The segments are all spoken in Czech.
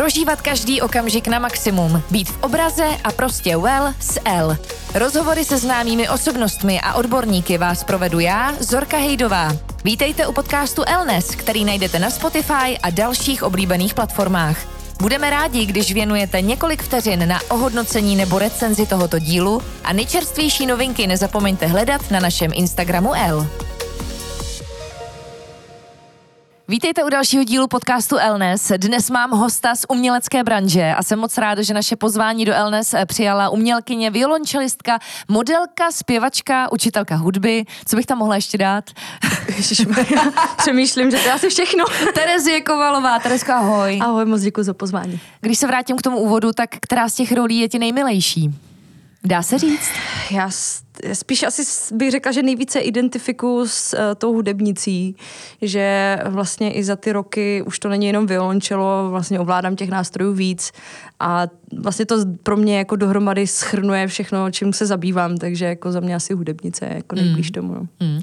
Prožívat každý okamžik na maximum. Být v obraze a prostě well s L. Rozhovory se známými osobnostmi a odborníky vás provedu já, Zorka Hejdová. Vítejte u podcastu Elnes, který najdete na Spotify a dalších oblíbených platformách. Budeme rádi, když věnujete několik vteřin na ohodnocení nebo recenzi tohoto dílu a nejčerstvější novinky nezapomeňte hledat na našem Instagramu L. Vítejte u dalšího dílu podcastu Elnes. Dnes mám hosta z umělecké branže a jsem moc ráda, že naše pozvání do Elnes přijala umělkyně, violončelistka, modelka, zpěvačka, učitelka hudby. Co bych tam mohla ještě dát? Ježišmarja, přemýšlím, že to je asi všechno. Terezie Kovalová. Teresko, ahoj. Ahoj, moc děkuji za pozvání. Když se vrátím k tomu úvodu, tak která z těch rolí je ti nejmilejší? Dá se říct? Já spíš asi bych řekla, že nejvíce identifikuju s uh, tou hudebnicí, že vlastně i za ty roky už to není jenom violončelo, vlastně ovládám těch nástrojů víc a vlastně to pro mě jako dohromady schrnuje všechno, čím se zabývám, takže jako za mě asi hudebnice je jako nejblíž mm. tomu. No. Mm. Uh,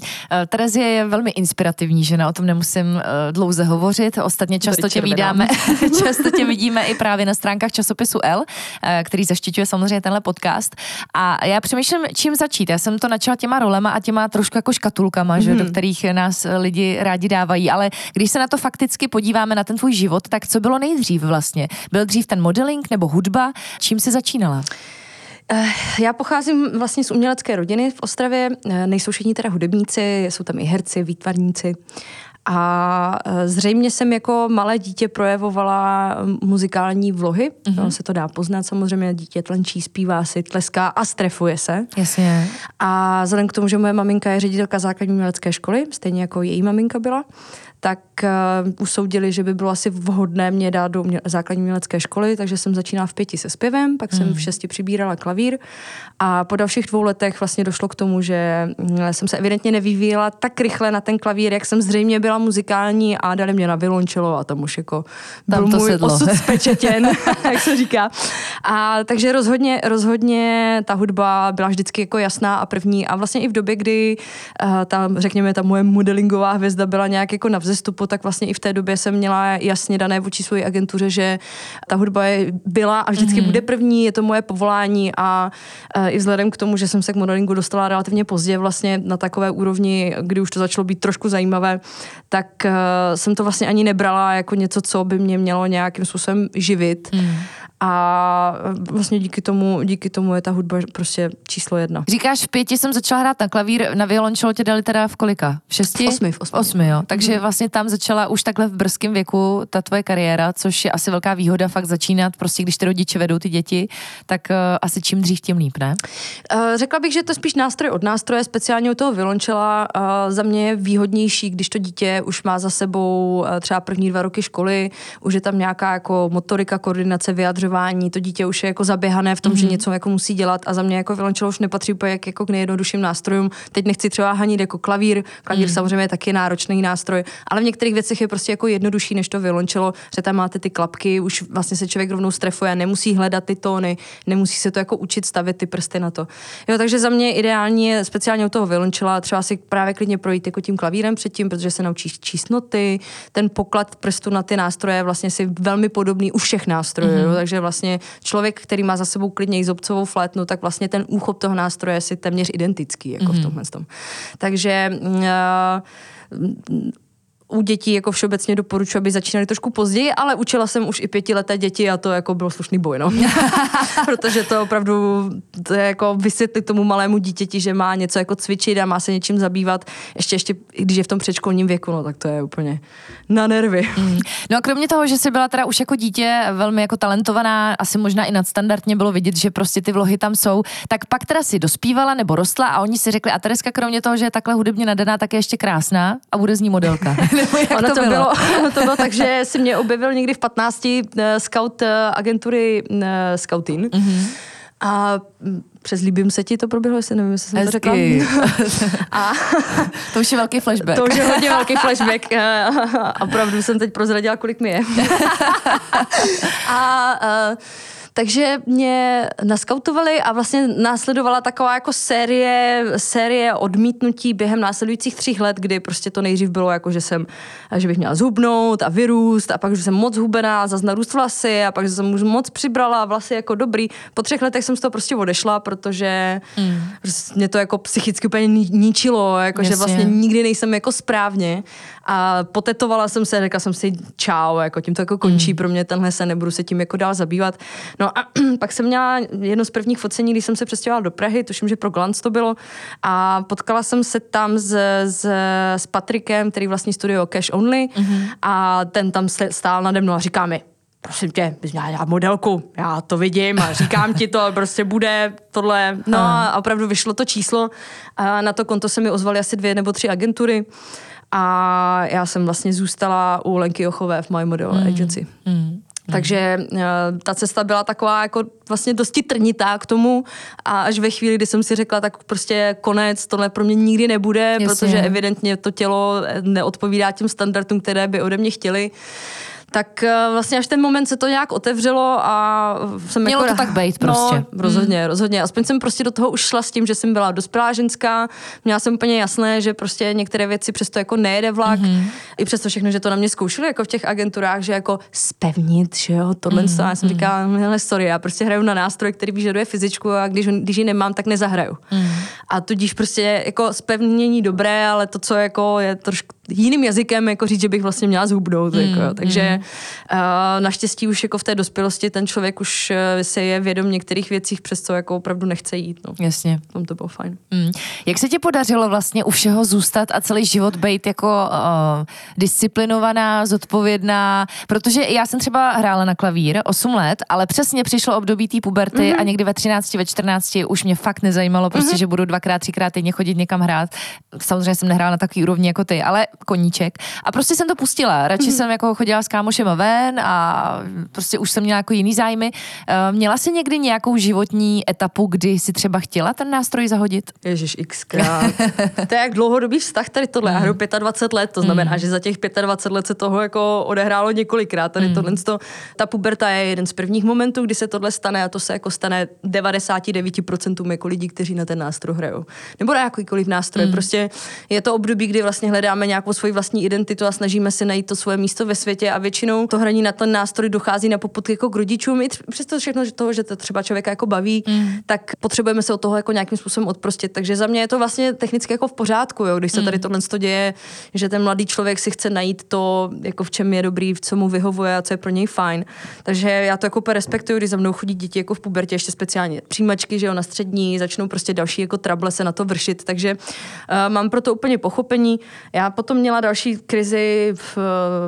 Terezie je velmi inspirativní žena, o tom nemusím uh, dlouze hovořit, ostatně často tě vidíme, často tě vidíme i právě na stránkách časopisu L, uh, který zaštiťuje samozřejmě tenhle podcast a já přemýšlím, čím začít. Já jsem to načala těma rolema a těma trošku jako škatulkama, mm. že, do mhm. kterých nás lidi rádi dávají, ale když se na to fakticky podíváme na ten tvůj život, tak co bylo nejdřív vlastně? Byl dřív ten modeling nebo hudba? Čím jsi začínala? Eh, já pocházím vlastně z umělecké rodiny v Ostravě, eh, nejsou všichni teda hudebníci, jsou tam i herci, výtvarníci. A e, zřejmě jsem jako malé dítě projevovala muzikální vlohy. Mm-hmm. No, se to dá poznat samozřejmě. Dítě tlenčí, zpívá si, tleská a strefuje se. Jasně. A vzhledem k tomu, že moje maminka je ředitelka základní umělecké školy, stejně jako její maminka byla, tak uh, usoudili, že by bylo asi vhodné mě dát do mě, základní umělecké školy, takže jsem začínala v pěti se zpěvem, pak mm. jsem v šesti přibírala klavír a po dalších dvou letech vlastně došlo k tomu, že mm, jsem se evidentně nevyvíjela tak rychle na ten klavír, jak jsem zřejmě byla muzikální a dali mě na violončelo a tam už jako tam byl to můj sedlo. osud spečetěn, jak se říká. A takže rozhodně, rozhodně ta hudba byla vždycky jako jasná a první a vlastně i v době, kdy uh, ta, řekněme, ta moje modelingová hvězda byla nějak jako na vzestupu, tak vlastně i v té době jsem měla jasně dané vůči své agentuře, že ta hudba je, byla a vždycky mm-hmm. bude první, je to moje povolání a uh, i vzhledem k tomu, že jsem se k modelingu dostala relativně pozdě vlastně na takové úrovni, kdy už to začalo být trošku zajímavé, tak uh, jsem to vlastně ani nebrala jako něco, co by mě mělo nějakým způsobem živit. Mm. A vlastně díky tomu, díky tomu je ta hudba prostě číslo jedna. Říkáš, v pěti jsem začala hrát na klavír, na violončelo tě dali teda v kolika? V šesti? V osmi. V osmi, osmi jo. Takže mm. vlastně tam začala už takhle v brzkém věku ta tvoje kariéra, což je asi velká výhoda fakt začínat, prostě když ty rodiče vedou ty děti, tak uh, asi čím dřív, tím líp, ne? Uh, řekla bych, že to spíš nástroj od nástroje, speciálně u toho violončela. Uh, za mě je výhodnější, když to dítě už má za sebou uh, třeba první dva roky školy, už je tam nějaká jako motorika, koordinace, vyjadřování vyjadřování, to dítě už je jako zaběhané v tom, mm-hmm. že mhm. něco jako musí dělat a za mě jako violončelo už nepatří úplně jak, jako k nejjednodušším nástrojům. Teď nechci třeba hanit jako klavír, klavír mm. samozřejmě je taky náročný nástroj, ale v některých věcech je prostě jako jednodušší než to violončelo, že tam máte ty klapky, už vlastně se člověk rovnou strefuje, nemusí hledat ty tóny, nemusí se to jako učit stavit ty prsty na to. Jo, takže za mě ideální je speciálně u toho violončela třeba si právě klidně projít jako tím klavírem předtím, protože se naučíš číst noty, ten poklad prstu na ty nástroje vlastně si velmi podobný u všech nástrojů, mm-hmm. jo, takže vlastně člověk, který má za sebou klidně zobcovou flétnu, tak vlastně ten úchop toho nástroje je si téměř identický jako mm-hmm. v mhm. tomhle tom. Takže uh, u dětí jako všeobecně doporučuji, aby začínali trošku později, ale učila jsem už i pětileté děti a to jako bylo slušný boj, no. Protože to opravdu to je jako vysvětlit tomu malému dítěti, že má něco jako cvičit a má se něčím zabývat, ještě, ještě když je v tom předškolním věku, no tak to je úplně na nervy. Mm. No a kromě toho, že jsi byla teda už jako dítě velmi jako talentovaná, asi možná i nadstandardně bylo vidět, že prostě ty vlohy tam jsou, tak pak teda si dospívala nebo rostla a oni si řekli, a Tereska kromě toho, že je takhle hudebně nadaná, tak je ještě krásná a bude z ní modelka. ono to, to, bylo? bylo, ono to bylo tak, že si mě objevil někdy v 15 uh, eh, scout uh, agentury uh, Scoutin. Mm-hmm. A mm, přezlíbím se ti, to proběhlo, jestli nevím, jestli jsem Hezky. to řekla. a to už je velký flashback. To už je hodně velký flashback. A opravdu jsem teď prozradila, kolik mi je. a uh, takže mě naskautovali a vlastně následovala taková jako série, série odmítnutí během následujících tří let, kdy prostě to nejdřív bylo jako, že jsem, že bych měla zhubnout a vyrůst a pak, že jsem moc hubená, zase narůst vlasy a pak, že jsem už moc přibrala vlasy jako dobrý. Po třech letech jsem z toho prostě odešla, protože mm. mě to jako psychicky úplně ničilo, jako, že vlastně nikdy nejsem jako správně a potetovala jsem se, řekla jsem si čau, jako tím to jako končí mm. pro mě tenhle se, nebudu se tím jako dál zabývat. No a pak jsem měla jedno z prvních focení, když jsem se přestěhovala do Prahy, tuším, že pro Glance to bylo a potkala jsem se tam s, s, s Patrikem, který vlastní studio Cash Only mm-hmm. a ten tam stál nade mnou a říká mi, prosím tě, bys měla dělat modelku, já to vidím a říkám ti to, prostě bude tohle. No a opravdu vyšlo to číslo a na to konto se mi ozvaly asi dvě nebo tři agentury a já jsem vlastně zůstala u Lenky Jochové v My Model mm. Agency. Mm. Takže uh, ta cesta byla taková jako vlastně dosti trnitá k tomu a až ve chvíli, kdy jsem si řekla, tak prostě konec, tohle pro mě nikdy nebude, Jasně. protože evidentně to tělo neodpovídá těm standardům, které by ode mě chtěli, tak eh, vlastně až ten moment se to nějak otevřelo a jsem Mělo jako... to tak být prostě. No, rozhodně, hmm. rozhodně. Aspoň jsem prostě do toho už šla s tím, že jsem byla dospělá ženská, měla jsem úplně jasné, že prostě některé věci přesto jako nejede vlak, hmm. i přesto všechno, že to na mě zkoušeli jako v těch agenturách, že jako spevnit, že jo, tohle hmm. já jsem říkala, hele, sorry, já prostě hraju na nástroj, který vyžaduje fyzičku a když, když ji nemám, tak nezahraju. Hmm. A tudíž prostě jako spevnění dobré, ale to, co jako je trošku jiným jazykem jako říct, že bych vlastně měla zhubnout. Mm, jako, takže mm. uh, naštěstí už jako v té dospělosti ten člověk už uh, se je vědom některých věcí, přes co jako opravdu nechce jít. No. Jasně. Tam to bylo fajn. Mm. Jak se ti podařilo vlastně u všeho zůstat a celý život být jako uh, disciplinovaná, zodpovědná? Protože já jsem třeba hrála na klavír 8 let, ale přesně přišlo období té puberty mm-hmm. a někdy ve 13, ve 14 už mě fakt nezajímalo, prostě, mm-hmm. že budu dvakrát, třikrát týdně chodit někam hrát. Samozřejmě jsem nehrála na takový úrovni jako ty, ale koníček. A prostě jsem to pustila. Radši mm-hmm. jsem jako chodila s kámošem ven a prostě už jsem měla jako jiný zájmy. Eh, měla jsi někdy nějakou životní etapu, kdy si třeba chtěla ten nástroj zahodit? Ježíš, xkrát. to je jak dlouhodobý vztah tady tohle. Já hraju 25 let, to znamená, mm. že za těch 25 let se toho jako odehrálo několikrát. Tady mm. tohle, to, ta puberta je jeden z prvních momentů, kdy se tohle stane a to se jako stane 99% jako lidí, kteří na ten nástroj hrajou. Nebo na jakýkoliv nástroj. Mm. Prostě je to období, kdy vlastně hledáme nějakou svoji vlastní identitu a snažíme se najít to svoje místo ve světě a většinou to hraní na ten nástroj dochází na poputky jako k rodičům. I přesto všechno, že toho, že to třeba člověka jako baví, mm. tak potřebujeme se od toho jako nějakým způsobem odprostit. Takže za mě je to vlastně technicky jako v pořádku, jo, když se tady mm. tohle to děje, že ten mladý člověk si chce najít to, jako v čem je dobrý, v co mu vyhovuje a co je pro něj fajn. Takže já to jako respektuju, když za mnou chodí děti jako v pubertě, ještě speciálně přijímačky, že jo, na střední, začnou prostě další jako trable se na to vršit. Takže uh, mám pro to úplně pochopení. Já potom měla další krizi, v,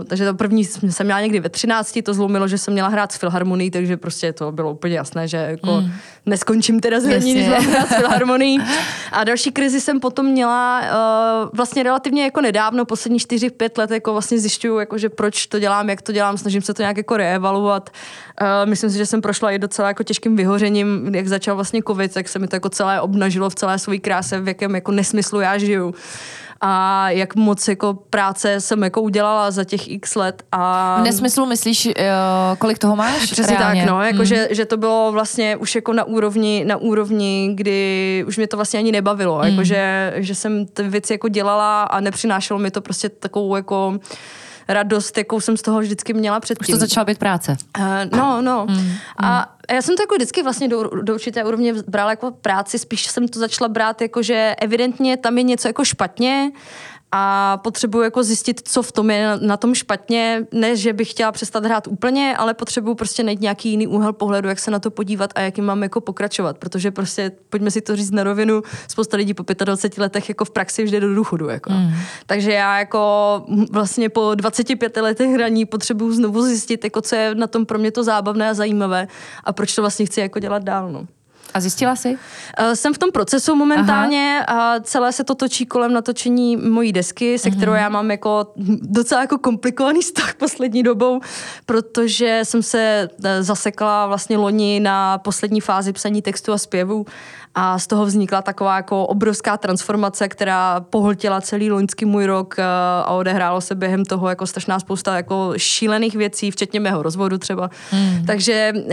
takže to první jsem měla někdy ve 13, to zlomilo, že jsem měla hrát s Filharmonií, takže prostě to bylo úplně jasné, že jako mm. neskončím teda zranění, když mám hrát s Filharmonií. A další krizi jsem potom měla uh, vlastně relativně jako nedávno, poslední 4-5 let, jako vlastně zjišťuju, jako, že proč to dělám, jak to dělám, snažím se to nějak jako reevaluovat. Uh, myslím si, že jsem prošla i docela jako těžkým vyhořením, jak začal vlastně covid, tak se mi to jako celé obnažilo v celé své kráse, v jakém jako nesmyslu já žiju a jak moc jako práce jsem jako udělala za těch x let. A... V nesmyslu myslíš, uh, kolik toho máš? Přesně reálně? tak, no, jako mm. že, že, to bylo vlastně už jako na úrovni, na úrovni, kdy už mě to vlastně ani nebavilo, mm. jako že, že jsem ty věci jako dělala a nepřinášelo mi to prostě takovou jako radost, jakou jsem z toho vždycky měla předtím. Už to začala být práce. Uh, no, no. Mm. A já jsem to jako vždycky vlastně do, do určité úrovně brala jako práci, spíš jsem to začala brát jako, že evidentně tam je něco jako špatně a potřebuji jako zjistit, co v tom je na tom špatně. Ne, že bych chtěla přestat hrát úplně, ale potřebuji prostě najít nějaký jiný úhel pohledu, jak se na to podívat a jakým mám jako pokračovat, protože prostě, pojďme si to říct na rovinu, spousta lidí po 25 letech jako v praxi vždy do důchodu. Jako. Mm. Takže já jako vlastně po 25 letech hraní potřebuji znovu zjistit, jako co je na tom pro mě to zábavné a zajímavé a proč to vlastně chci jako dělat dál. No. A zjistila jsi? Uh, jsem v tom procesu momentálně Aha. a celé se to točí kolem natočení mojí desky, se uh-huh. kterou já mám jako docela jako komplikovaný vztah poslední dobou, protože jsem se eh, zasekla vlastně loni na poslední fázi psaní textu a zpěvu A z toho vznikla taková jako obrovská transformace, která pohltila celý loňský můj rok eh, a odehrálo se během toho jako strašná spousta jako šílených věcí, včetně mého rozvodu třeba. Hmm. Takže uh,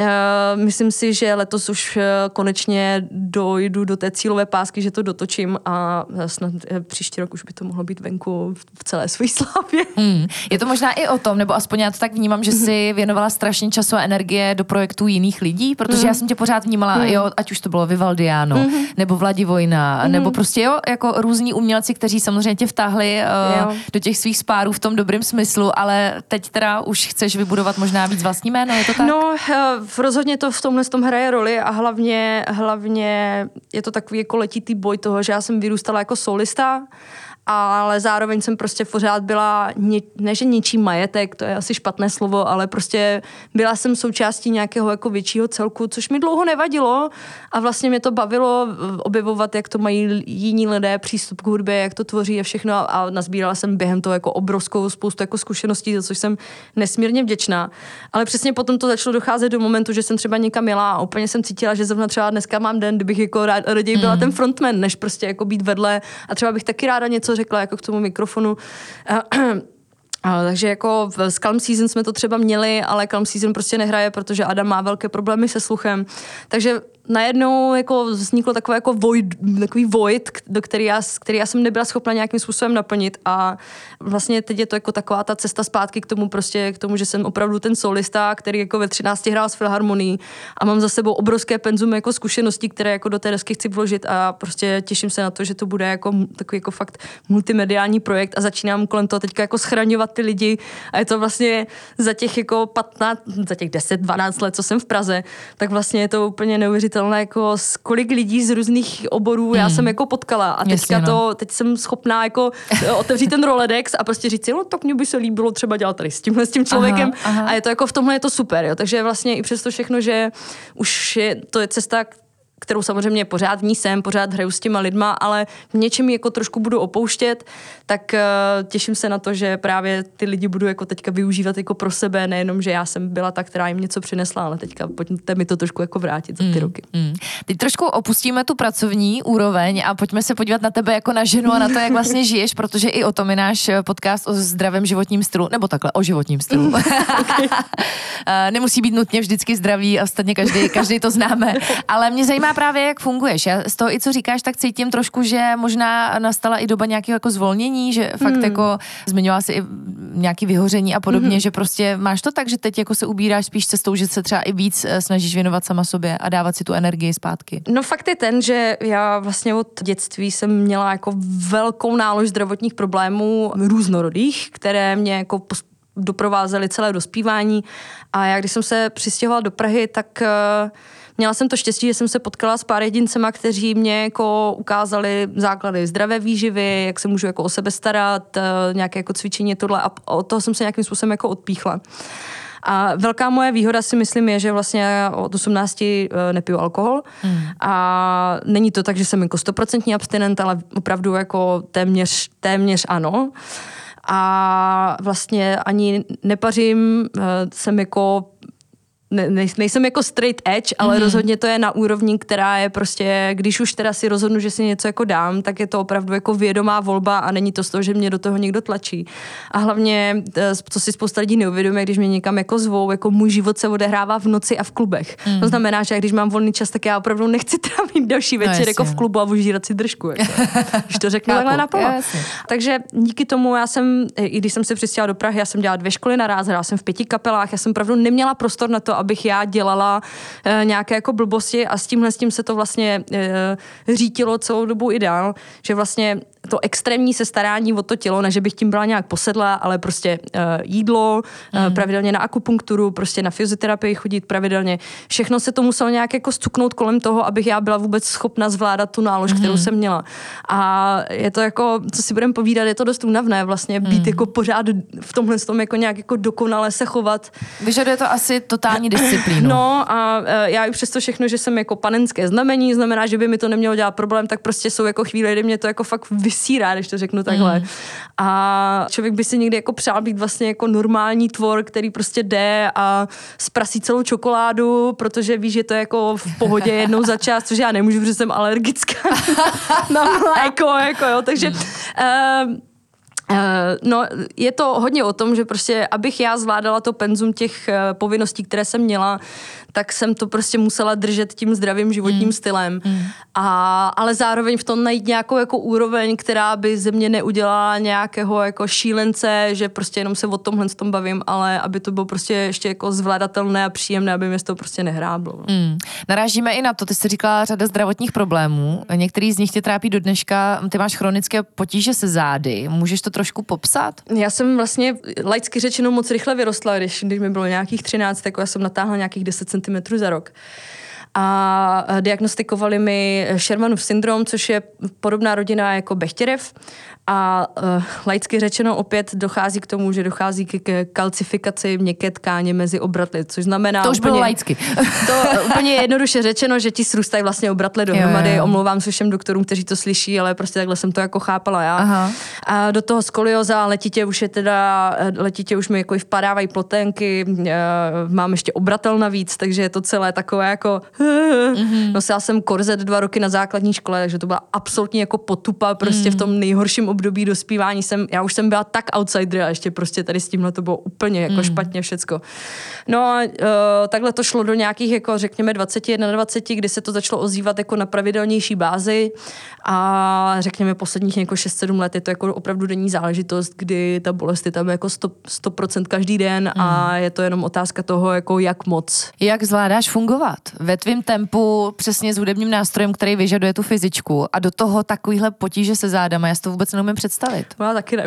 myslím si, že letos už uh, konečně dojdu do té cílové pásky, že to dotočím a snad příští rok už by to mohlo být venku v celé své slávě. Hmm. Je to možná i o tom, nebo aspoň já to tak vnímám, že si věnovala strašně času a energie do projektů jiných lidí, protože hmm. já jsem tě pořád vnímala, hmm. jo, ať už to bylo Vivaldiano, hmm. nebo Vladivojna, hmm. nebo prostě jo, jako různí umělci, kteří samozřejmě tě vtáhli uh, do těch svých spárů v tom dobrém smyslu, ale teď teda už chceš vybudovat možná víc vlastní jméno, je to tak? No, uh, rozhodně to v tomhle tom hraje roli a hlavně, hlavně je to takový jako letitý boj toho, že já jsem vyrůstala jako solista ale zároveň jsem prostě pořád byla, ne že něčí majetek, to je asi špatné slovo, ale prostě byla jsem součástí nějakého jako většího celku, což mi dlouho nevadilo a vlastně mě to bavilo objevovat, jak to mají jiní lidé přístup k hudbě, jak to tvoří a všechno a, a nazbírala jsem během toho jako obrovskou spoustu jako zkušeností, za což jsem nesmírně vděčná. Ale přesně potom to začalo docházet do momentu, že jsem třeba někam jela a úplně jsem cítila, že zrovna třeba dneska mám den, kdybych jako rád, raději byla mm. ten frontman, než prostě jako být vedle a třeba bych taky ráda něco řekla jako k tomu mikrofonu. Takže jako v Calm Season jsme to třeba měli, ale Calm Season prostě nehraje, protože Adam má velké problémy se sluchem. Takže najednou jako vzniklo takové jako void, takový void, do který já, který já jsem nebyla schopna nějakým způsobem naplnit a vlastně teď je to jako taková ta cesta zpátky k tomu prostě, k tomu, že jsem opravdu ten solista, který jako ve 13 hrál s filharmonií a mám za sebou obrovské penzum jako zkušeností, které jako do té desky chci vložit a prostě těším se na to, že to bude jako takový jako fakt multimediální projekt a začínám kolem toho teďka jako schraňovat ty lidi a je to vlastně za těch jako 15, za těch 10-12 let, co jsem v Praze, tak vlastně je to úplně neuvěřitelné neuvěřitelné, jako z kolik lidí z různých oborů hmm. já jsem jako potkala a teďka Jasně, no. to, teď jsem schopná jako eh, otevřít ten Rolodex a prostě říct si, no tak mě by se líbilo třeba dělat tady s tímhle s tím člověkem aha, aha. a je to jako v tomhle je to super, jo. takže vlastně i přesto všechno, že už je, to je cesta, kterou samozřejmě pořád v ní jsem, pořád hraju s těma lidma, ale v něčem jako trošku budu opouštět, tak uh, těším se na to, že právě ty lidi budu jako teďka využívat jako pro sebe, nejenom, že já jsem byla ta, která jim něco přinesla, ale teďka pojďte mi to trošku jako vrátit za ty mm, roky. Mm. Teď trošku opustíme tu pracovní úroveň a pojďme se podívat na tebe jako na ženu a na to, jak vlastně žiješ, protože i o tom je náš podcast o zdravém životním stylu, nebo takhle o životním stylu. Eh, nemusí být nutně vždycky zdravý, ostatně každý, každý to známe, ale mě zajímá právě, jak funguješ. Já z toho i co říkáš, tak cítím trošku, že možná nastala i doba nějakého jako zvolnění, že fakt hmm. jako zmiňovala si i nějaký vyhoření a podobně, hmm. že prostě máš to tak, že teď jako se ubíráš spíš cestou, že se třeba i víc eh, snažíš věnovat sama sobě a dávat si tu energii zpátky. No fakt je ten, že já vlastně od dětství jsem měla jako velkou nálož zdravotních problémů různorodých, které mě jako doprovázely celé dospívání a já když jsem se přistěhovala do Prahy, tak uh, Měla jsem to štěstí, že jsem se potkala s pár jedincema, kteří mě jako ukázali základy zdravé výživy, jak se můžu jako o sebe starat, eh, nějaké jako cvičení tohle a od toho jsem se nějakým způsobem jako odpíchla. A velká moje výhoda si myslím je, že vlastně od 18 eh, nepiju alkohol hmm. a není to tak, že jsem jako stoprocentní abstinent, ale opravdu jako téměř, téměř ano. A vlastně ani nepařím, eh, jsem jako ne, nejsem jako straight edge, ale mm. rozhodně to je na úrovni, která je prostě, když už teda si rozhodnu, že si něco jako dám, tak je to opravdu jako vědomá volba a není to z toho, že mě do toho někdo tlačí. A hlavně, eh, co si spousta lidí neuvědomuje, když mě někam jako zvou, jako můj život se odehrává v noci a v klubech. Mm. To znamená, že když mám volný čas, tak já opravdu nechci trávit další no, večer no, jako v klubu a užírat si držku. Jako. když to řeknu takhle na Takže díky tomu já jsem, i když jsem se přistěhala do Prahy, já jsem dělala dvě školy naraz, hrála jsem v pěti kapelách, já jsem opravdu neměla prostor na to, abych já dělala e, nějaké jako blbosti a s tímhle s tím se to vlastně e, řítilo celou dobu i dál, že vlastně to extrémní se starání o to tělo, ne že bych tím byla nějak posedla, ale prostě uh, jídlo, mm. uh, pravidelně na akupunkturu, prostě na fyzioterapii chodit pravidelně. Všechno se to muselo nějak jako stuknout kolem toho, abych já byla vůbec schopna zvládat tu nálož, mm. kterou jsem měla. A je to jako, co si budeme povídat, je to dost únavné vlastně být mm. jako pořád v tomhle tom jako nějak jako dokonale se chovat. Vyžaduje to asi totální disciplínu. No a uh, já i přesto všechno, že jsem jako panenské znamení, znamená, že by mi to nemělo dělat problém, tak prostě jsou jako chvíle, kdy mě to jako fakt vys vysírá, když to řeknu takhle. Mm. A člověk by si někdy jako přál být vlastně jako normální tvor, který prostě jde a zprasí celou čokoládu, protože ví, že to je jako v pohodě jednou za čas, což já nemůžu, protože jsem alergická na mléko, jako jo, takže uh, Uh, no, je to hodně o tom, že prostě, abych já zvládala to penzum těch uh, povinností, které jsem měla, tak jsem to prostě musela držet tím zdravým životním mm. stylem. Mm. A, ale zároveň v tom najít nějakou jako úroveň, která by ze mě neudělala nějakého jako šílence, že prostě jenom se o tomhle s tom bavím, ale aby to bylo prostě ještě jako zvládatelné a příjemné, aby mě z toho prostě nehráblo. Mm. Narážíme i na to, ty jsi říkala řada zdravotních problémů, některý z nich tě trápí do dneška, ty máš chronické potíže se zády, můžeš to trošku popsat? Já jsem vlastně laicky řečeno moc rychle vyrostla, když, když mi bylo nějakých 13, tak já jsem natáhla nějakých 10 cm za rok a diagnostikovali mi Shermanův syndrom, což je podobná rodina jako Bechtěrev a uh, laicky řečeno opět dochází k tomu, že dochází k, k kalcifikaci měkké tkáně mezi obratly, což znamená... To už úplně, bylo laicky. to úplně jednoduše řečeno, že ti srůstají vlastně obratly dohromady. Jo, jo. Omlouvám se všem doktorům, kteří to slyší, ale prostě takhle jsem to jako chápala já. Aha. A do toho skolioza letitě už je teda, letitě už mi jako i vpadávají plotenky, uh, mám ještě obratel navíc, takže je to celé takové jako... Mm-hmm. Nosila jsem korzet dva roky na základní škole, takže to byla absolutně jako potupa prostě mm. v tom nejhorším období dospívání jsem, já už jsem byla tak outsider a ještě prostě tady s tímhle to bylo úplně jako mm. špatně všecko. No a uh, takhle to šlo do nějakých jako řekněme 21, 20, kdy se to začalo ozývat jako na pravidelnější bázi a řekněme posledních jako 6-7 let je to jako opravdu denní záležitost, kdy ta bolest je tam jako 100%, 100% každý den mm. a je to jenom otázka toho, jako jak moc. Jak zvládáš fungovat ve tvém tempu přesně s hudebním nástrojem, který vyžaduje tu fyzičku a do toho takovýhle potíže se zádama, já si to vůbec neumím představit. No, já taky ne.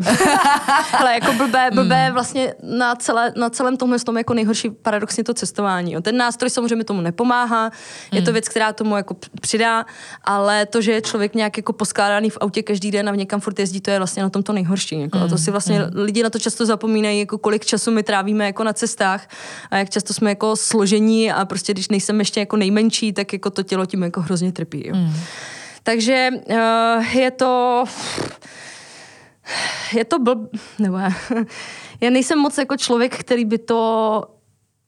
Ale jako blbé, blbé mm. vlastně na, celé, na celém tomhle tom jako nejhorší paradoxně to cestování. Jo. Ten nástroj samozřejmě tomu nepomáhá, mm. je to hmm. věc, která tomu jako přidá, ale to, že je člověk nějak jako poskládaný v autě každý den a v někam furt jezdí, to je vlastně na tom to nejhorší. Jako. Mm. A to si vlastně mm. lidi na to často zapomínají, jako kolik času my trávíme jako na cestách a jak často jsme jako složení a prostě když nejsem ještě jako nejmenší, tak jako to tělo tím jako hrozně trpí. Jo. Mm. Takže uh, je to je to blb, nebo já, já nejsem moc jako člověk, který by to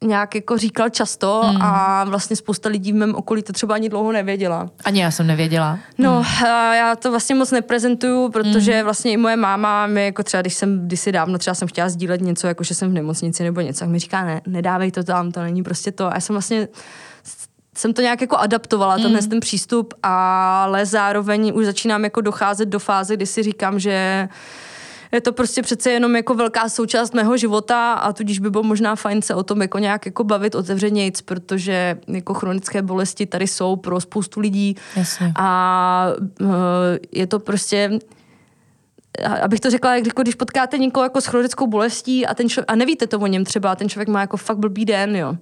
nějak jako říkal často hmm. a vlastně spousta lidí v mém okolí to třeba ani dlouho nevěděla. Ani já jsem nevěděla. No, hmm. já to vlastně moc neprezentuju, protože hmm. vlastně i moje máma mi jako třeba, když jsem kdysi dávno třeba jsem chtěla sdílet něco, jako že jsem v nemocnici nebo něco, tak mi říká, ne, nedávej to tam, to není prostě to. A já jsem vlastně jsem to nějak jako adaptovala, mm. tenhle ten přístup, ale zároveň už začínám jako docházet do fáze, kdy si říkám, že je to prostě přece jenom jako velká součást mého života a tudíž by bylo možná fajn se o tom jako nějak jako bavit otevřenějc, protože jako chronické bolesti tady jsou pro spoustu lidí Jasně. a uh, je to prostě abych to řekla, jako když potkáte někoho jako s chronickou bolestí a, ten člověk, a nevíte to o něm třeba, ten člověk má jako fakt blbý den, jo,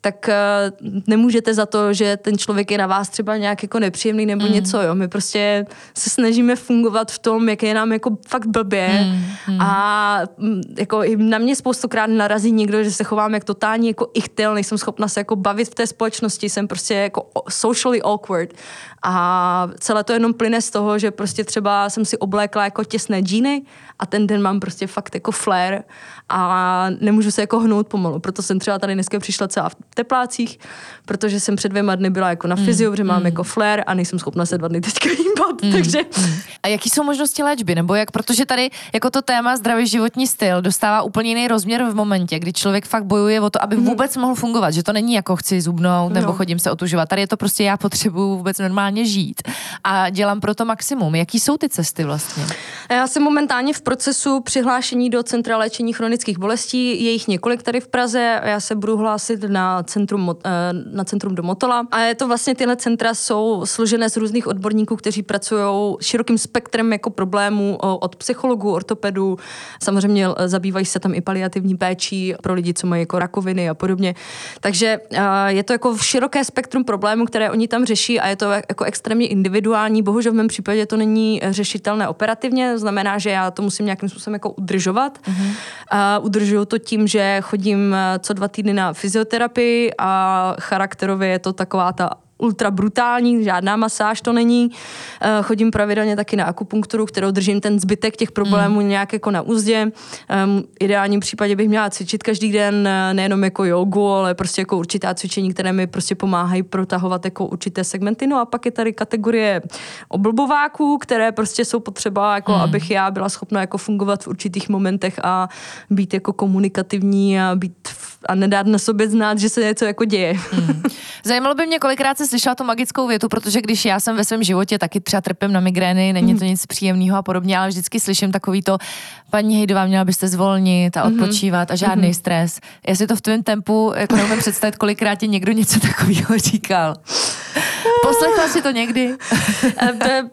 tak uh, nemůžete za to, že ten člověk je na vás třeba nějak jako nepříjemný nebo mm. něco, jo. My prostě se snažíme fungovat v tom, jak je nám jako fakt blbě mm. Mm. a mm, jako i na mě spoustukrát narazí někdo, že se chovám jak totální jako ichtyl, nejsem schopna se jako bavit v té společnosti, jsem prostě jako socially awkward a celé to jenom plyne z toho, že prostě třeba jsem si oblékla jako těsné džíny a ten den mám prostě fakt jako flair a nemůžu se jako hnout pomalu. Proto jsem třeba tady dneska přišla celá v teplácích, protože jsem před dvěma dny byla jako na mm, fyzio, mm, protože mám mm. jako flair a nejsem schopna se dva dny teďka hýbat, mm, takže... Mm. A jaký jsou možnosti léčby? Nebo jak, protože tady jako to téma zdravý životní styl dostává úplně jiný rozměr v momentě, kdy člověk fakt bojuje o to, aby mm. vůbec mohl fungovat, že to není jako chci zubnout nebo no. chodím se otužovat. Tady je to prostě já potřebuju vůbec normálně žít a dělám pro to maximum. Jaký jsou ty cesty vlastně? Já jsem momentálně v procesu přihlášení do Centra léčení chronických bolestí. Je jich několik tady v Praze. Já se budu hlásit na centrum, eh, na centrum do Motola. A je to vlastně tyhle centra jsou složené z různých odborníků, kteří pracují širokým spektrem jako problémů od psychologů, ortopedů. Samozřejmě eh, zabývají se tam i paliativní péčí pro lidi, co mají jako rakoviny a podobně. Takže eh, je to jako široké spektrum problémů, které oni tam řeší a je to jako extrémně individuální. Bohužel v mém případě to není řešitelné operativně, znamená, že já to musím nějakým způsobem jako udržovat. Mm-hmm. A udržuju to tím, že chodím eh, co dva týdny na fyzioterapii a charakterově je to taková ta ultra brutální, žádná masáž to není. Uh, chodím pravidelně taky na akupunkturu, kterou držím ten zbytek těch problémů mm. nějak jako na úzdě. Um, ideálním případě bych měla cvičit každý den, nejenom jako jogu, ale prostě jako určitá cvičení, které mi prostě pomáhají protahovat jako určité segmenty. No a pak je tady kategorie oblbováků, které prostě jsou potřeba, jako mm. abych já byla schopna jako fungovat v určitých momentech a být jako komunikativní a být a nedát na sobě znát, že se něco jako děje. Mm. Zajímalo by mě, kolikrát jsi slyšela tu magickou větu, protože když já jsem ve svém životě taky třeba trpím na migrény, není to nic příjemného a podobně, ale vždycky slyším takový to, paní Hejdová, měla byste zvolnit a mhm. odpočívat a žádný mm-hmm. stres. Já si to v tvém tempu jako neumím představit, kolikrát ti někdo něco takového říkal. Poslechla si to někdy?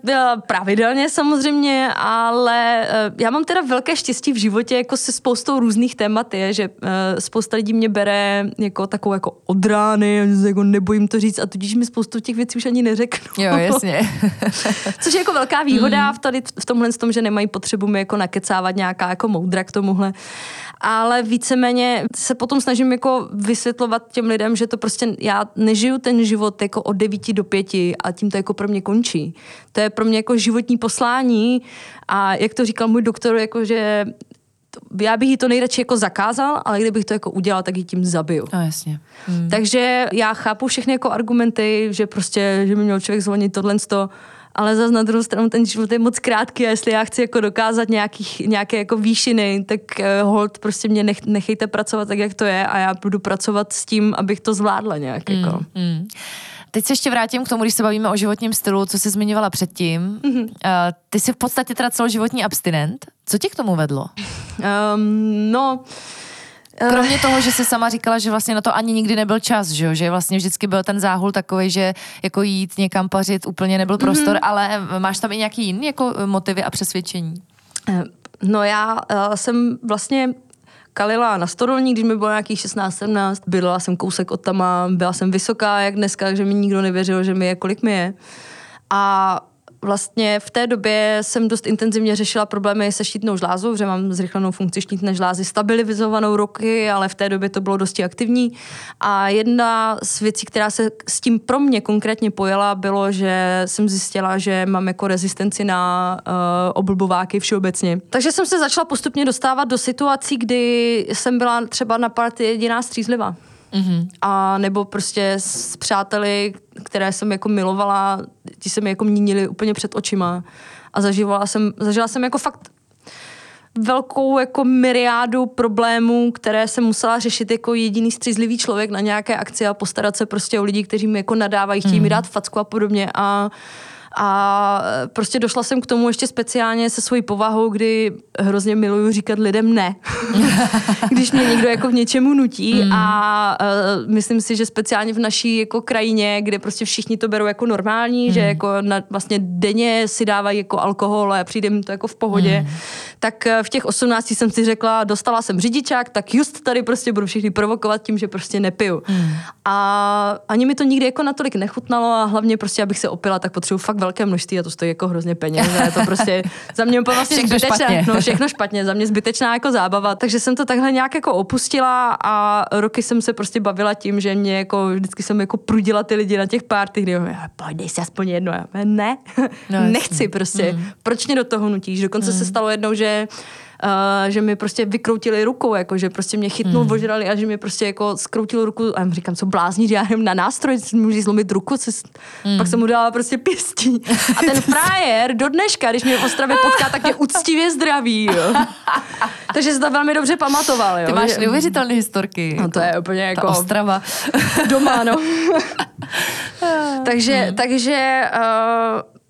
Eh, pravidelně samozřejmě, ale eh, já mám teda velké štěstí v životě jako se spoustou různých témat je, že eh, spousta lidí mě bere jako takovou jako od rány, jako nebojím to říct a tudíž mi spoustu těch věcí už ani neřeknu. Jo, jasně. Což je jako velká výhoda mm. v, tady, v tomhle tom, že nemají potřebu mi jako nakecávat nějaká jako moudra k tomuhle ale víceméně se potom snažím jako vysvětlovat těm lidem, že to prostě já nežiju ten život jako od 9 do 5 a tím to jako pro mě končí. To je pro mě jako životní poslání a jak to říkal můj doktor, jako že já bych jí to nejradši jako zakázal, ale kdybych to jako udělal, tak ji tím zabiju. No, jasně. Hmm. Takže já chápu všechny jako argumenty, že prostě, že by měl člověk zvolnit tohle to, ale zase na druhou stranu ten život je moc krátký a jestli já chci jako dokázat nějakých, nějaké jako výšiny, tak uh, hold prostě mě nech, nechejte pracovat tak, jak to je a já budu pracovat s tím, abych to zvládla nějak. Mm, jako. Mm. Teď se ještě vrátím k tomu, když se bavíme o životním stylu, co jsi zmiňovala předtím. Mm-hmm. Uh, ty jsi v podstatě teda celoživotní abstinent. Co tě k tomu vedlo? Um, no, Eh. Kromě toho, že jsi sama říkala, že vlastně na to ani nikdy nebyl čas, že, že vlastně vždycky byl ten záhul takový, že jako jít někam pařit úplně nebyl prostor, mm-hmm. ale máš tam i nějaký jiný jako motivy a přesvědčení? Eh, no já uh, jsem vlastně kalila na stodolní, když mi bylo nějakých 16-17, bydlela jsem kousek od tama, byla jsem vysoká jak dneska, že mi nikdo nevěřil, že mi je, kolik mi je. A vlastně v té době jsem dost intenzivně řešila problémy se štítnou žlázou, že mám zrychlenou funkci štítné žlázy stabilizovanou roky, ale v té době to bylo dosti aktivní. A jedna z věcí, která se s tím pro mě konkrétně pojela, bylo, že jsem zjistila, že mám jako rezistenci na uh, oblbováky všeobecně. Takže jsem se začala postupně dostávat do situací, kdy jsem byla třeba na party jediná střízlivá. Mm-hmm. A nebo prostě s přáteli, které jsem jako milovala, ti se mi jako měnili úplně před očima. A zažívala jsem, zažila jsem jako fakt velkou jako myriádu problémů, které jsem musela řešit jako jediný střízlivý člověk na nějaké akci a postarat se prostě o lidi, kteří mi jako nadávají, chtějí mm. mi dát facku a podobně. A a prostě došla jsem k tomu ještě speciálně se svojí povahou, kdy hrozně miluju říkat lidem ne. Když mě někdo jako v něčemu nutí mm. a uh, myslím si, že speciálně v naší jako krajině, kde prostě všichni to berou jako normální, mm. že jako na, vlastně denně si dávají jako alkohol a přijde mi to jako v pohodě, mm. tak e, v těch 18 jsem si řekla, dostala jsem řidičák, tak just tady prostě budu všechny provokovat tím, že prostě nepiju. Mm. A ani mi to nikdy jako natolik nechutnalo a hlavně prostě, abych se opila, tak potřebuji fakt velké množství a to stojí jako hrozně peněz. A je to prostě za mě úplně vlastně všechno zbytečná, špatně. no všechno špatně, za mě zbytečná jako zábava. Takže jsem to takhle nějak jako opustila a roky jsem se prostě bavila tím, že mě jako vždycky jsem jako prudila ty lidi na těch párty, kdy pojď, dej si aspoň jedno. Já, ne, no, nechci prostě. Mm. Proč mě do toho nutíš? Dokonce mm. se stalo jednou, že uh, že mi prostě vykroutili rukou, jako, že prostě mě chytnul, mm. ožrali a že mi prostě jako skroutil ruku a já říkám, co blázní, že já jdem na nástroj, můžu zlomit ruku, co, mm. pak jsem mu dala prostě pěstí. A ten frajer do dneška, když mě v Ostravě potká, tak je úctivě zdravý, jo. Takže se to velmi dobře pamatoval, jo. Ty máš neuvěřitelné historky. No to je úplně jako... Ta Ostrava. Doma, no. takže, mm. takže uh,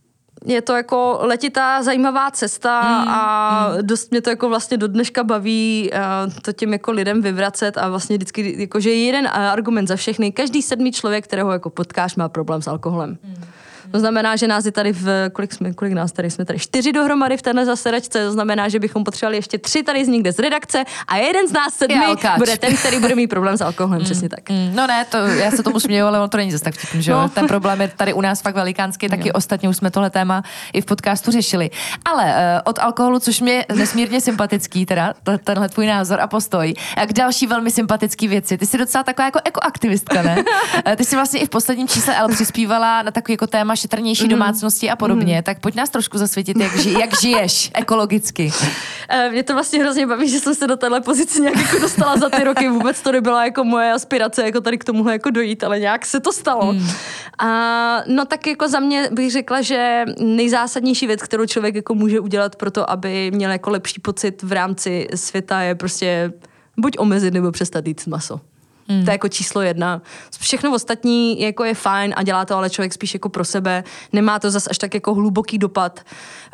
je to jako letitá, zajímavá cesta mm, a mm. dost mě to jako vlastně do dneška baví uh, to těm jako lidem vyvracet a vlastně vždycky, jako, že je jeden argument za všechny. Každý sedmý člověk, kterého jako potkáš, má problém s alkoholem. Mm. To znamená, že nás je tady v, kolik jsme, kolik nás tady jsme tady, čtyři dohromady v téhle zasedačce, to znamená, že bychom potřebovali ještě tři tady z někde z redakce a jeden z nás sedmi bude ten, který bude mít problém s alkoholem, mm, přesně tak. Mm, no ne, to, já se tomu směju, ale on to není zase tak vtipný, že no. Ten problém je tady u nás fakt velikánský, taky jo. ostatně už jsme tohle téma i v podcastu řešili. Ale uh, od alkoholu, což mě nesmírně sympatický, teda tenhle tvůj názor a postoj, a k další velmi sympatický věci. Ty jsi docela taková jako ekoaktivistka, ne? Eh, ty jsi vlastně i v posledním čísle L přispívala na takový jako téma šetrnější mm. domácnosti a podobně, mm. tak pojď nás trošku zasvětit, jak, ži, jak žiješ ekologicky. Eh, mě to vlastně hrozně baví, že jsem se do téhle pozice nějak jako dostala za ty roky. Vůbec to nebyla jako moje aspirace, jako tady k tomuhle jako dojít, ale nějak se to stalo. Mm. A no tak jako za mě bych řekla, že nejzásadnější věc, kterou člověk jako může udělat pro to, aby měl jako lepší pocit v rámci světa, je prostě buď omezit nebo přestat jít maso. Mm. To je jako číslo jedna. Všechno ostatní jako je fajn a dělá to ale člověk spíš jako pro sebe. Nemá to zas až tak jako hluboký dopad,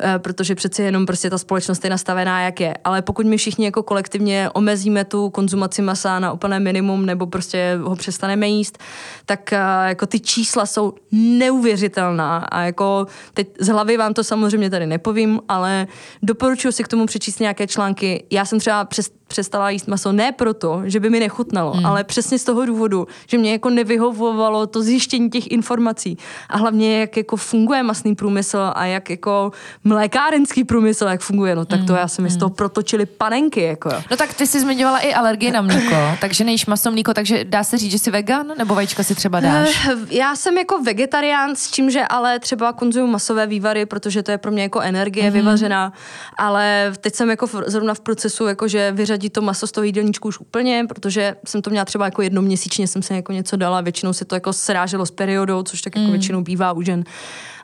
eh, protože přeci jenom prostě ta společnost je nastavená, jak je. Ale pokud my všichni jako kolektivně omezíme tu konzumaci masa na úplné minimum nebo prostě ho přestaneme jíst, tak eh, jako ty čísla jsou neuvěřitelná a jako teď z hlavy vám to samozřejmě tady nepovím, ale doporučuji si k tomu přečíst nějaké články. Já jsem třeba přes přestala jíst maso ne proto, že by mi nechutnalo, mm. ale přesně z toho důvodu, že mě jako nevyhovovalo to zjištění těch informací. A hlavně, jak jako funguje masný průmysl a jak jako mlékárenský průmysl, jak funguje, no tak to mm. já jsem mi z toho protočili panenky. Jako. No tak ty jsi zmiňovala i alergie na mlíko, takže nejíš maso mlíko, takže dá se říct, že jsi vegan, nebo vajíčka si třeba dáš? Eh, já jsem jako vegetarián, s čím, že ale třeba konzumuji masové vývary, protože to je pro mě jako energie mm. vyvařená, ale teď jsem jako zrovna v procesu, jakože vyřadit vyřadit to maso z toho jídelníčku už úplně, protože jsem to měla třeba jako jednomiměsíčně, jsem se jako něco dala, většinou se to jako sráželo s periodou, což tak jako mm. většinou bývá u žen.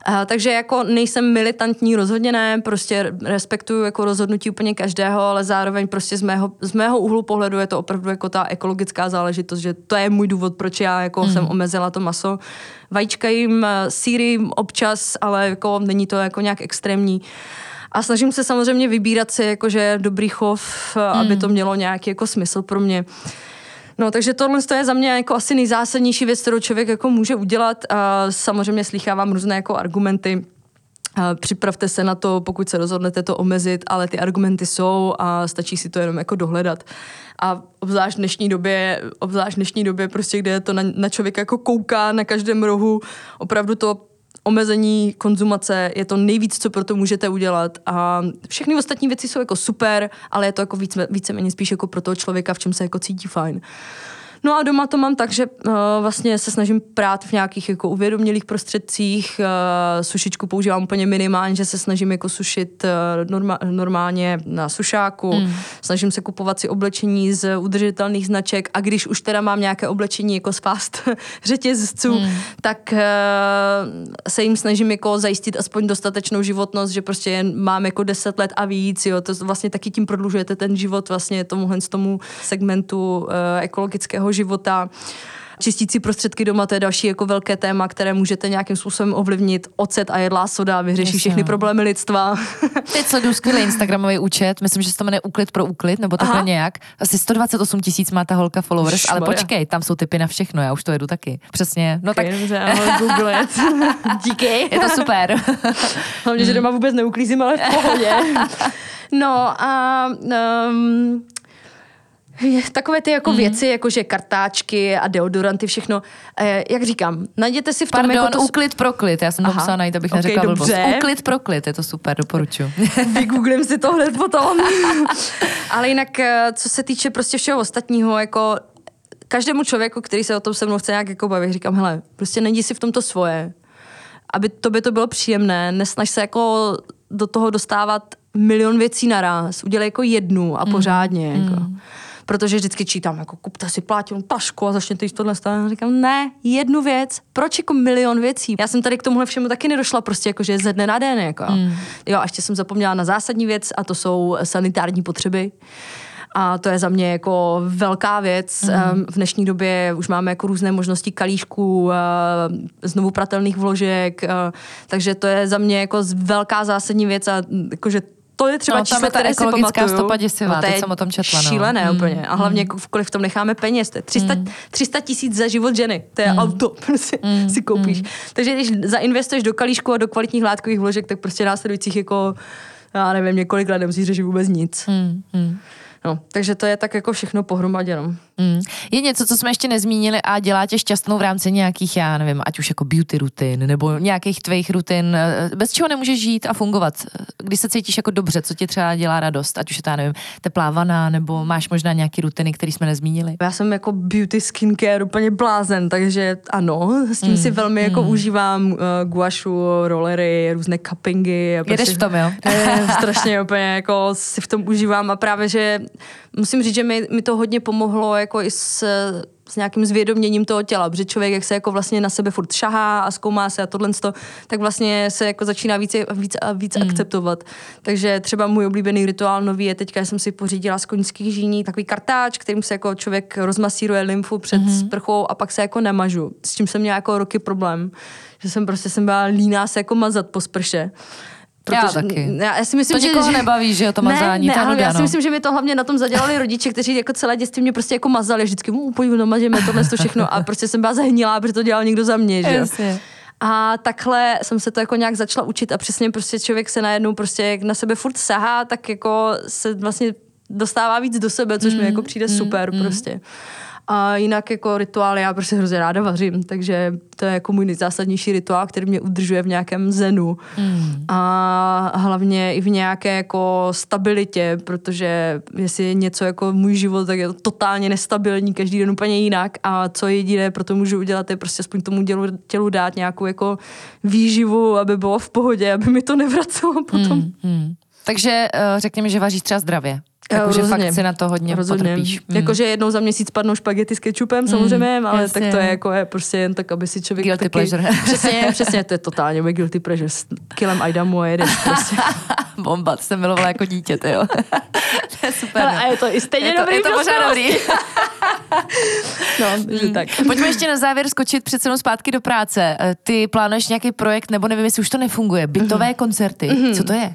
Uh, takže jako nejsem militantní, rozhodně ne, prostě respektuju jako rozhodnutí úplně každého, ale zároveň prostě z mého, z mého úhlu pohledu je to opravdu jako ta ekologická záležitost, že to je můj důvod, proč já jako mm. jsem omezila to maso. Vajíčka jim, eh, síry občas, ale jako není to jako nějak extrémní. Uh, a snažím se samozřejmě vybírat si jakože dobrý chov, hmm. aby to mělo nějaký jako smysl pro mě. No, takže tohle je za mě jako asi nejzásadnější věc, kterou člověk jako může udělat. A samozřejmě slychávám různé jako argumenty, Připravte se na to, pokud se rozhodnete to omezit, ale ty argumenty jsou a stačí si to jenom jako dohledat. A obzvlášť v dnešní době, obzvlášť v dnešní době prostě, kde to na, na člověka jako kouká na každém rohu, opravdu to omezení konzumace je to nejvíc, co pro to můžete udělat a všechny ostatní věci jsou jako super, ale je to jako více, víceméně spíš jako pro toho člověka, v čem se jako cítí fajn. No a doma to mám tak, že uh, vlastně se snažím prát v nějakých jako uvědomělých prostředcích. Uh, sušičku používám úplně minimálně, že se snažím jako sušit uh, norma- normálně na sušáku. Mm. Snažím se kupovat si oblečení z udržitelných značek a když už teda mám nějaké oblečení jako z fast řetězců, mm. tak uh, se jim snažím jako zajistit aspoň dostatečnou životnost, že prostě mám jako 10 let a víc, jo. To vlastně taky tím prodlužujete ten život vlastně tomuhle tomu segmentu uh, ekologického života. Čistící prostředky doma, to je další jako velké téma, které můžete nějakým způsobem ovlivnit. Ocet a jedlá soda vyřeší Jasně. všechny problémy lidstva. Teď sleduju skvělý Instagramový účet, myslím, že se to jmenuje Úklid pro úklid, nebo takhle Aha. nějak. Asi 128 tisíc má ta holka followers, Šmarja. ale počkej, tam jsou typy na všechno, já už to jedu taky. Přesně. No okay, tak... Dobře. Díky. Je to super. Hlavně, že doma vůbec neuklízím, ale v pohodě. No a um, takové ty jako mm. věci, jako že kartáčky a deodoranty, všechno. Eh, jak říkám, najděte si v tom Pardon, jako to... úklid proklit, já jsem to musela najít, abych okay, neřekla blbost. Úklid proklit, je to super, doporučuji. Vygooglím si to hned potom. Ale jinak, eh, co se týče prostě všeho ostatního, jako každému člověku, který se o tom se mnou chce nějak jako bavit, říkám, hele, prostě najdi si v tomto svoje, aby to by to bylo příjemné, nesnaž se jako do toho dostávat milion věcí naraz, udělej jako jednu a mm. pořádně. Mm. Jako protože vždycky čítám, jako kupte si plátěnou tašku a začněte jíst tohle. A říkám, ne, jednu věc, proč jako milion věcí? Já jsem tady k tomuhle všemu taky nedošla, prostě jako, že ze dne na den. Jako. Mm. Jo, a ještě jsem zapomněla na zásadní věc a to jsou sanitární potřeby. A to je za mě jako velká věc. Mm. V dnešní době už máme jako různé možnosti kalíšků, znovu pratelných vložek, takže to je za mě jako velká zásadní věc a jakože to je třeba no, číslo, které si pamatuju. stopa děsivá, no, teď jsem o tom četla. No. Šílené mm, úplně. A hlavně mm. kolik v tom necháme peněz. To je 300, mm. 300 tisíc za život ženy. To je mm. auto, prostě mm. si koupíš. Mm. Takže když zainvestuješ do kalíšku a do kvalitních látkových vložek, tak prostě následujících jako já nevím, několik let nemusíš řešit vůbec nic. Mm. No, takže to je tak jako všechno pohromadě. No. Mm. Je něco, co jsme ještě nezmínili a dělá tě šťastnou v rámci nějakých, já nevím, ať už jako beauty rutin nebo nějakých tvých rutin, eh, bez čeho nemůžeš žít a fungovat. Když se cítíš jako dobře, co ti třeba dělá radost, ať už je to, já nevím, teplá vana, nebo máš možná nějaké rutiny, které jsme nezmínili. Já jsem jako beauty skincare úplně blázen, takže ano, s tím mm. si velmi jako mm. užívám uh, guašu, rollery, různé cuppingy. A prostě, v tom, jo? Je, strašně úplně jako si v tom užívám a právě, že musím říct, že mi, mi to hodně pomohlo jako i s, s nějakým zvědoměním toho těla, protože člověk, jak se jako vlastně na sebe furt šahá a zkoumá se a tohle, tak vlastně se jako začíná víc, víc a víc mm. akceptovat. Takže třeba můj oblíbený rituál nový je teďka, jsem si pořídila z koňských žíní takový kartáč, kterým se jako člověk rozmasíruje lymfu před mm. sprchou a pak se jako nemažu. S čím jsem měla jako roky problém, že jsem prostě jsem byla líná se jako mazat po sprše. Protože, já taky. Já, já si myslím, to že, nikoho nebaví, že jo, to mazání. Ne, ne, ale já si myslím, že mi to hlavně na tom zadělali rodiče, kteří jako celé dětství mě prostě jako mazali. Vždycky, mu pojď, namažeme tohle to všechno. A prostě jsem byla zahnělá, protože to dělal někdo za mě, že Jasně. A takhle jsem se to jako nějak začala učit a přesně prostě člověk se najednou prostě jak na sebe furt sahá, tak jako se vlastně dostává víc do sebe, což mm, mi jako přijde mm, super mm. prostě. A jinak jako rituál, já prostě hrozně ráda vařím, takže to je jako můj nejzásadnější rituál, který mě udržuje v nějakém zenu. Mm. A hlavně i v nějaké jako stabilitě, protože jestli je něco jako můj život, tak je to totálně nestabilní, každý den úplně jinak a co jediné pro to můžu udělat, je prostě aspoň tomu tělu, tělu dát nějakou jako výživu, aby bylo v pohodě, aby mi to nevracelo potom. Mm, mm. Takže uh, řekněme, že vaříš třeba zdravě. Jakože fakt si na to hodně rozhodně. potrpíš. Mm. Jakože jednou za měsíc padnou špagety s kečupem mm, samozřejmě, ale jasně. tak to je jako je prostě jen tak, aby si člověk guilty taky... pleasure. Přesně, přesně, to je totálně můj guilty pleasure. S kilem Aidamu a jedeš prostě. Bomba, to jsem milovala jako dítě, ty jo. to je super. Ale, no. a je to i stejně je to, dobrý. Je to pořád dobrý. no, že mm. tak. Pojďme ještě na závěr skočit přece jenom zpátky do práce. Eh, ty plánuješ nějaký projekt, nebo nevím, jestli už to nefunguje, bytové mm-hmm. koncerty, mm-hmm. co to je?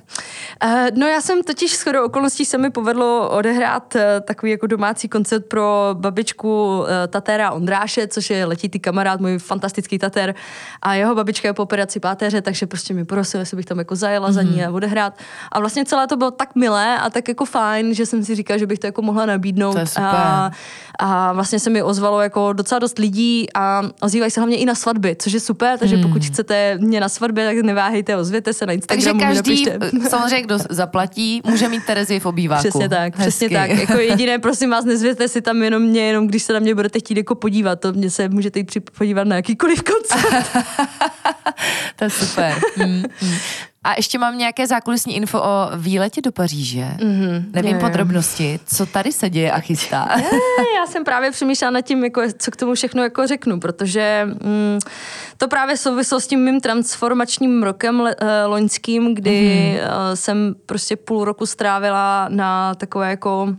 Uh, no já jsem totiž shodou okolností se mi povedlo odehrát uh, takový jako domácí koncert pro babičku uh, Tatéra Ondráše, což je letitý kamarád, můj fantastický Tater a jeho babička je po operaci páteře, takže prostě mi prosil, jestli bych tam jako zajela mm-hmm. za ní mhm. a odehrát. A vlastně celé to bylo tak milé a tak jako fajn, že jsem si říkala, že bych to jako mohla nabídnout. To je super. A, a vlastně se mi ozvalo jako docela dost lidí a ozývají se hlavně i na svatby, což je super, takže mm. pokud chcete mě na svatbě, tak neváhejte, ozvěte se na Instagramu. Takže každý, samozřejmě kdo zaplatí, může mít Terezi v obýváku. Přesně tak, Hezky. přesně tak. Jako jediné, prosím vás, nezvěte si tam jenom mě, jenom když se na mě budete chtít jako podívat, to mě se můžete jít podívat na jakýkoliv koncert. to je super. Mm, mm. A ještě mám nějaké zákulisní info o výletě do Paříže. Mm-hmm, Nevím je, podrobnosti, co tady se děje a chystá. Je, já jsem právě přemýšlela nad tím, jako, co k tomu všechno jako řeknu, protože mm, to právě souvislo s tím mým transformačním rokem le, eh, loňským, kdy mm-hmm. jsem prostě půl roku strávila na takové jako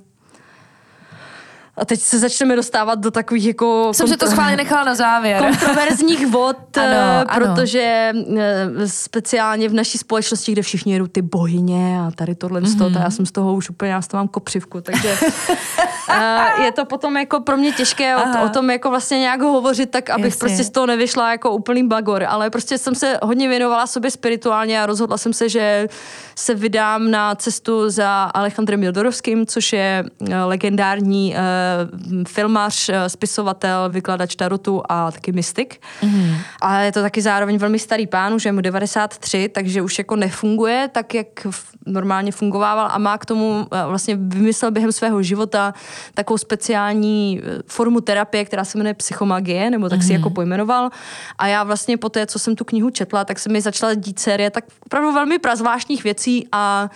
a teď se začneme dostávat do takových jako... Jsem kontro... se to schválně nechala na závěr. Kontroverzních vod, ano, eh, protože ano. Eh, speciálně v naší společnosti, kde všichni jedou ty bohyně a tady tohle mm-hmm. z toho, mhm. já jsem z toho už úplně, já z toho mám kopřivku, takže uh, je to potom jako pro mě těžké o, o, tom jako vlastně nějak hovořit, tak abych Jasně. prostě z toho nevyšla jako úplný bagor, ale prostě jsem se hodně věnovala sobě spirituálně a rozhodla jsem se, že se vydám na cestu za Alejandrem Jodorovským, což je legendární uh, Eh, filmař, eh, spisovatel, vykladač tarotu a taky mystik. Mm-hmm. A je to taky zároveň velmi starý pán, už je mu 93, takže už jako nefunguje tak, jak normálně fungovával a má k tomu eh, vlastně vymyslel během svého života takovou speciální formu terapie, která se jmenuje psychomagie, nebo tak mm-hmm. si mhm. jako pojmenoval. A já vlastně po té, co jsem tu knihu četla, tak se mi začala dít série tak opravdu velmi prazvláštních věcí a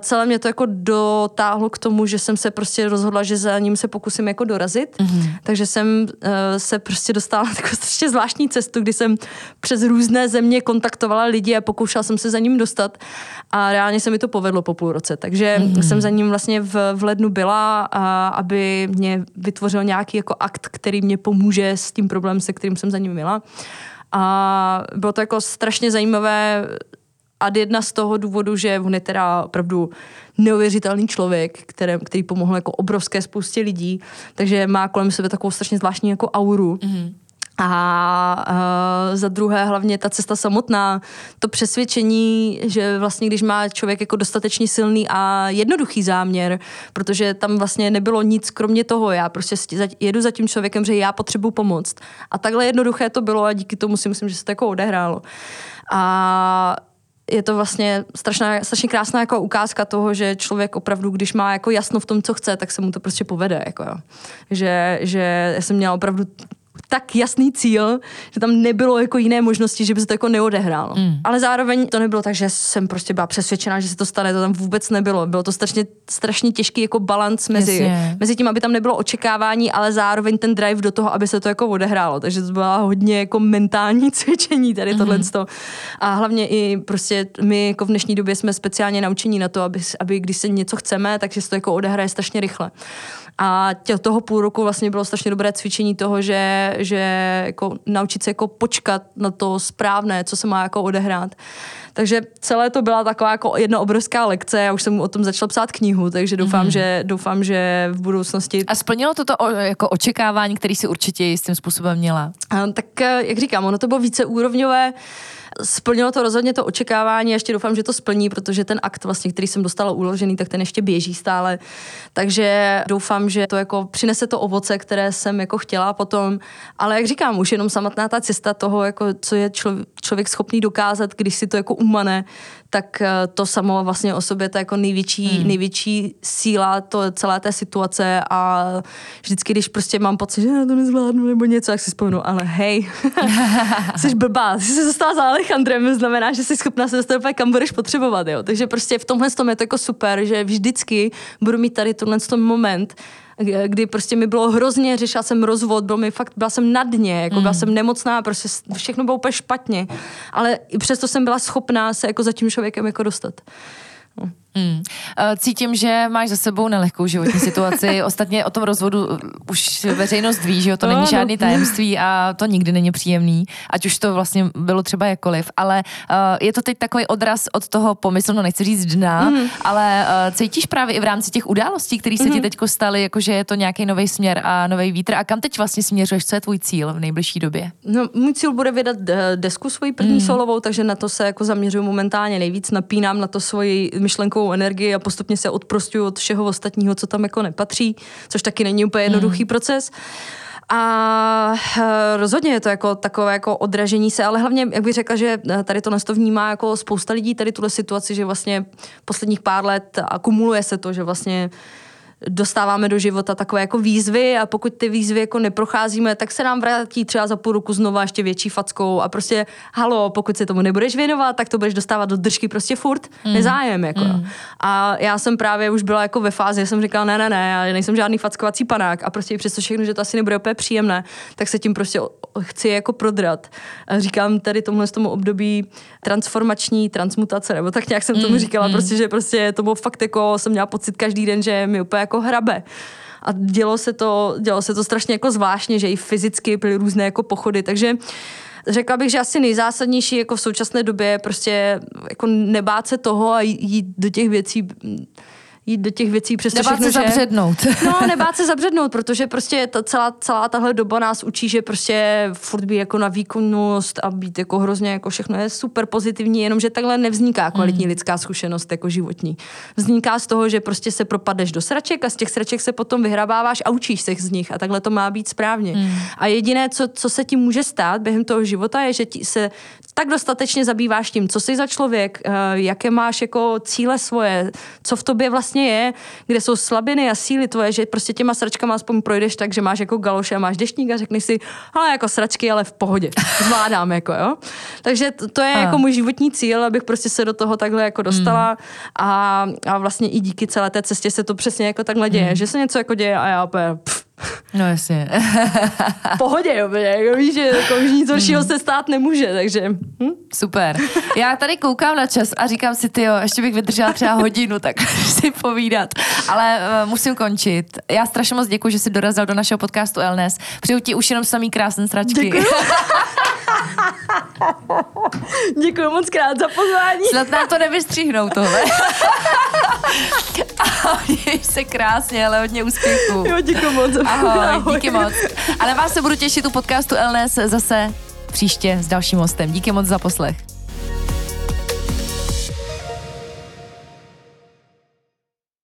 celé mě to jako dotáhlo k tomu, že jsem se prostě rozhodla, že za ním se pokusím jako dorazit. Mm-hmm. Takže jsem uh, se prostě dostala na takovou strašně zvláštní cestu, kdy jsem přes různé země kontaktovala lidi a pokoušela jsem se za ním dostat a reálně se mi to povedlo po půl roce. Takže mm-hmm. jsem za ním vlastně v, v lednu byla, a, aby mě vytvořil nějaký jako akt, který mě pomůže s tím problémem, se kterým jsem za ním měla. A bylo to jako strašně zajímavé a jedna z toho důvodu, že on je teda opravdu neuvěřitelný člověk, který, který pomohl jako obrovské spoustě lidí, takže má kolem sebe takovou strašně zvláštní jako auru. Mm-hmm. A uh, za druhé hlavně ta cesta samotná, to přesvědčení, že vlastně když má člověk jako dostatečně silný a jednoduchý záměr, protože tam vlastně nebylo nic kromě toho, já prostě jedu za tím člověkem, že já potřebuji pomoct. A takhle jednoduché to bylo a díky tomu si myslím, že se to jako odehrálo. A je to vlastně strašná, strašně krásná jako ukázka toho, že člověk opravdu, když má jako jasno v tom, co chce, tak se mu to prostě povede. Jako jo. Že, že já jsem měla opravdu tak jasný cíl, že tam nebylo jako jiné možnosti, že by se to jako neodehrálo. Mm. Ale zároveň to nebylo tak, že jsem prostě byla přesvědčená, že se to stane, to tam vůbec nebylo. Bylo to strašně, strašně těžký jako balans mezi, mezi tím, aby tam nebylo očekávání, ale zároveň ten drive do toho, aby se to jako odehrálo. Takže to byla hodně jako mentální cvičení tady tohle. Mm. A hlavně i prostě my jako v dnešní době jsme speciálně naučení na to, aby, aby když se něco chceme, takže se to jako odehraje strašně rychle. A tě, toho půl roku vlastně bylo strašně dobré cvičení toho, že, že jako naučit se jako počkat na to správné, co se má jako odehrát. Takže celé to byla taková jako jedna obrovská lekce, já už jsem o tom začala psát knihu, takže doufám, mm. že, doufám že v budoucnosti... A splnilo to to jako očekávání, který si určitě jistým způsobem měla? A, tak eh, jak říkám, ono to bylo více úrovňové, Splnilo to rozhodně to očekávání, ještě doufám, že to splní, protože ten akt, vlastně, který jsem dostala uložený, tak ten ještě běží stále. Takže doufám, že to jako přinese to ovoce, které jsem jako chtěla potom. Ale jak říkám, už jenom samotná ta cesta toho, jako, co je člověk, člověk schopný dokázat, když si to jako umane, tak eh, to samo vlastně o sobě to jako největší, hmm. největší síla to celé té situace a vždycky, když prostě mám pocit, že já to nezvládnu nebo něco, jak si vzpomenu, ale hej, jsi blbá, jsi se zastala za Alejandrem, znamená, že jsi schopná se dostat kam budeš potřebovat, jo. Takže prostě v tomhle tom je to jako super, že vždycky budu mít tady tenhle moment, kdy prostě mi bylo hrozně, řešila jsem rozvod, byl mi fakt, byla jsem na dně, jako mm. byla jsem nemocná, prostě všechno bylo úplně špatně, ale i přesto jsem byla schopná se jako za tím člověkem jako dostat. No. Mm. Cítím, že máš za sebou nelehkou životní situaci. Ostatně o tom rozvodu už veřejnost ví, že to není žádný tajemství a to nikdy není příjemný, ať už to vlastně bylo třeba jakkoliv. Ale uh, je to teď takový odraz od toho pomyslu, no nechci říct dna, mm. ale uh, cítíš právě i v rámci těch událostí, které se mm. ti mhm. teď staly, jakože je to nějaký nový směr a nový vítr. A kam teď vlastně směřuješ? Co je tvůj cíl v nejbližší době? No, můj cíl bude vydat desku svoji první mm. solovou, takže na to se jako zaměřuju momentálně nejvíc. Napínám na to svoji myšlenkovou energii a postupně se odprostuju od všeho ostatního, co tam jako nepatří, což taky není úplně jednoduchý mm. proces. A eh, rozhodně je to jako takové jako odražení se, ale hlavně, jak bych řekla, že eh, tady to to vnímá jako spousta lidí, tady tuhle situaci, že vlastně posledních pár let akumuluje se to, že vlastně dostáváme do života takové jako výzvy a pokud ty výzvy jako neprocházíme, tak se nám vrátí třeba za půl roku znova ještě větší fackou a prostě halo, pokud se tomu nebudeš věnovat, tak to budeš dostávat do držky prostě furt, mm. nezájem jako. Mm. A já jsem právě už byla jako ve fázi, jsem říkala, ne, ne, ne, já nejsem žádný fackovací panák a prostě přesto všechno, že to asi nebude úplně příjemné, tak se tím prostě chci jako prodrat. A říkám tady tomhle z tomu období transformační transmutace, nebo tak nějak jsem tomu mm, říkala, mm. prostě, že prostě to bylo fakt jako, jsem měla pocit každý den, že mi úplně jako hrabe. A dělo se to, dělo se to strašně jako zvláštně, že i fyzicky byly různé jako pochody, takže řekla bych, že asi nejzásadnější jako v současné době prostě jako nebát se toho a jít do těch věcí jít do těch věcí přes nebát všechno, se že... zabřednout. No, nebát se zabřednout, protože prostě ta celá, celá tahle doba nás učí, že prostě furt být jako na výkonnost a být jako hrozně jako všechno je super pozitivní, jenomže takhle nevzniká kvalitní mm. lidská zkušenost jako životní. Vzniká z toho, že prostě se propadeš do sraček a z těch sraček se potom vyhrabáváš a učíš se z nich a takhle to má být správně. Mm. A jediné, co, co se ti může stát během toho života, je, že ti se tak dostatečně zabýváš tím, co jsi za člověk, eh, jaké máš jako cíle svoje, co v tobě vlastně je, kde jsou slabiny a síly tvoje, že prostě těma sračkama aspoň projdeš tak, že máš jako galoše a máš deštník a řekneš si, ale jako sračky, ale v pohodě, zvládám jako, jo. Takže to, to je a. jako můj životní cíl, abych prostě se do toho takhle jako dostala hmm. a, a vlastně i díky celé té cestě se to přesně jako takhle děje, hmm. že se něco jako děje a já opět, pff, No jasně. Pohodě, jo, jako víš, že jako už nic horšího se stát nemůže, takže... Hm? Super. Já tady koukám na čas a říkám si, ty jo, ještě bych vydržela třeba hodinu, tak si povídat. Ale uh, musím končit. Já strašně moc děkuji, že jsi dorazil do našeho podcastu Elnes. Přeju ti už jenom samý krásný sračky. Děkuji moc krát za pozvání. Snad nám to nevystřihnou tohle. Měj se krásně, ale hodně úspěchů. Jo, děkuji moc. Ahoj, Ahoj, díky moc. Ale vás se budu těšit u podcastu LNS zase příště s dalším hostem. Díky moc za poslech.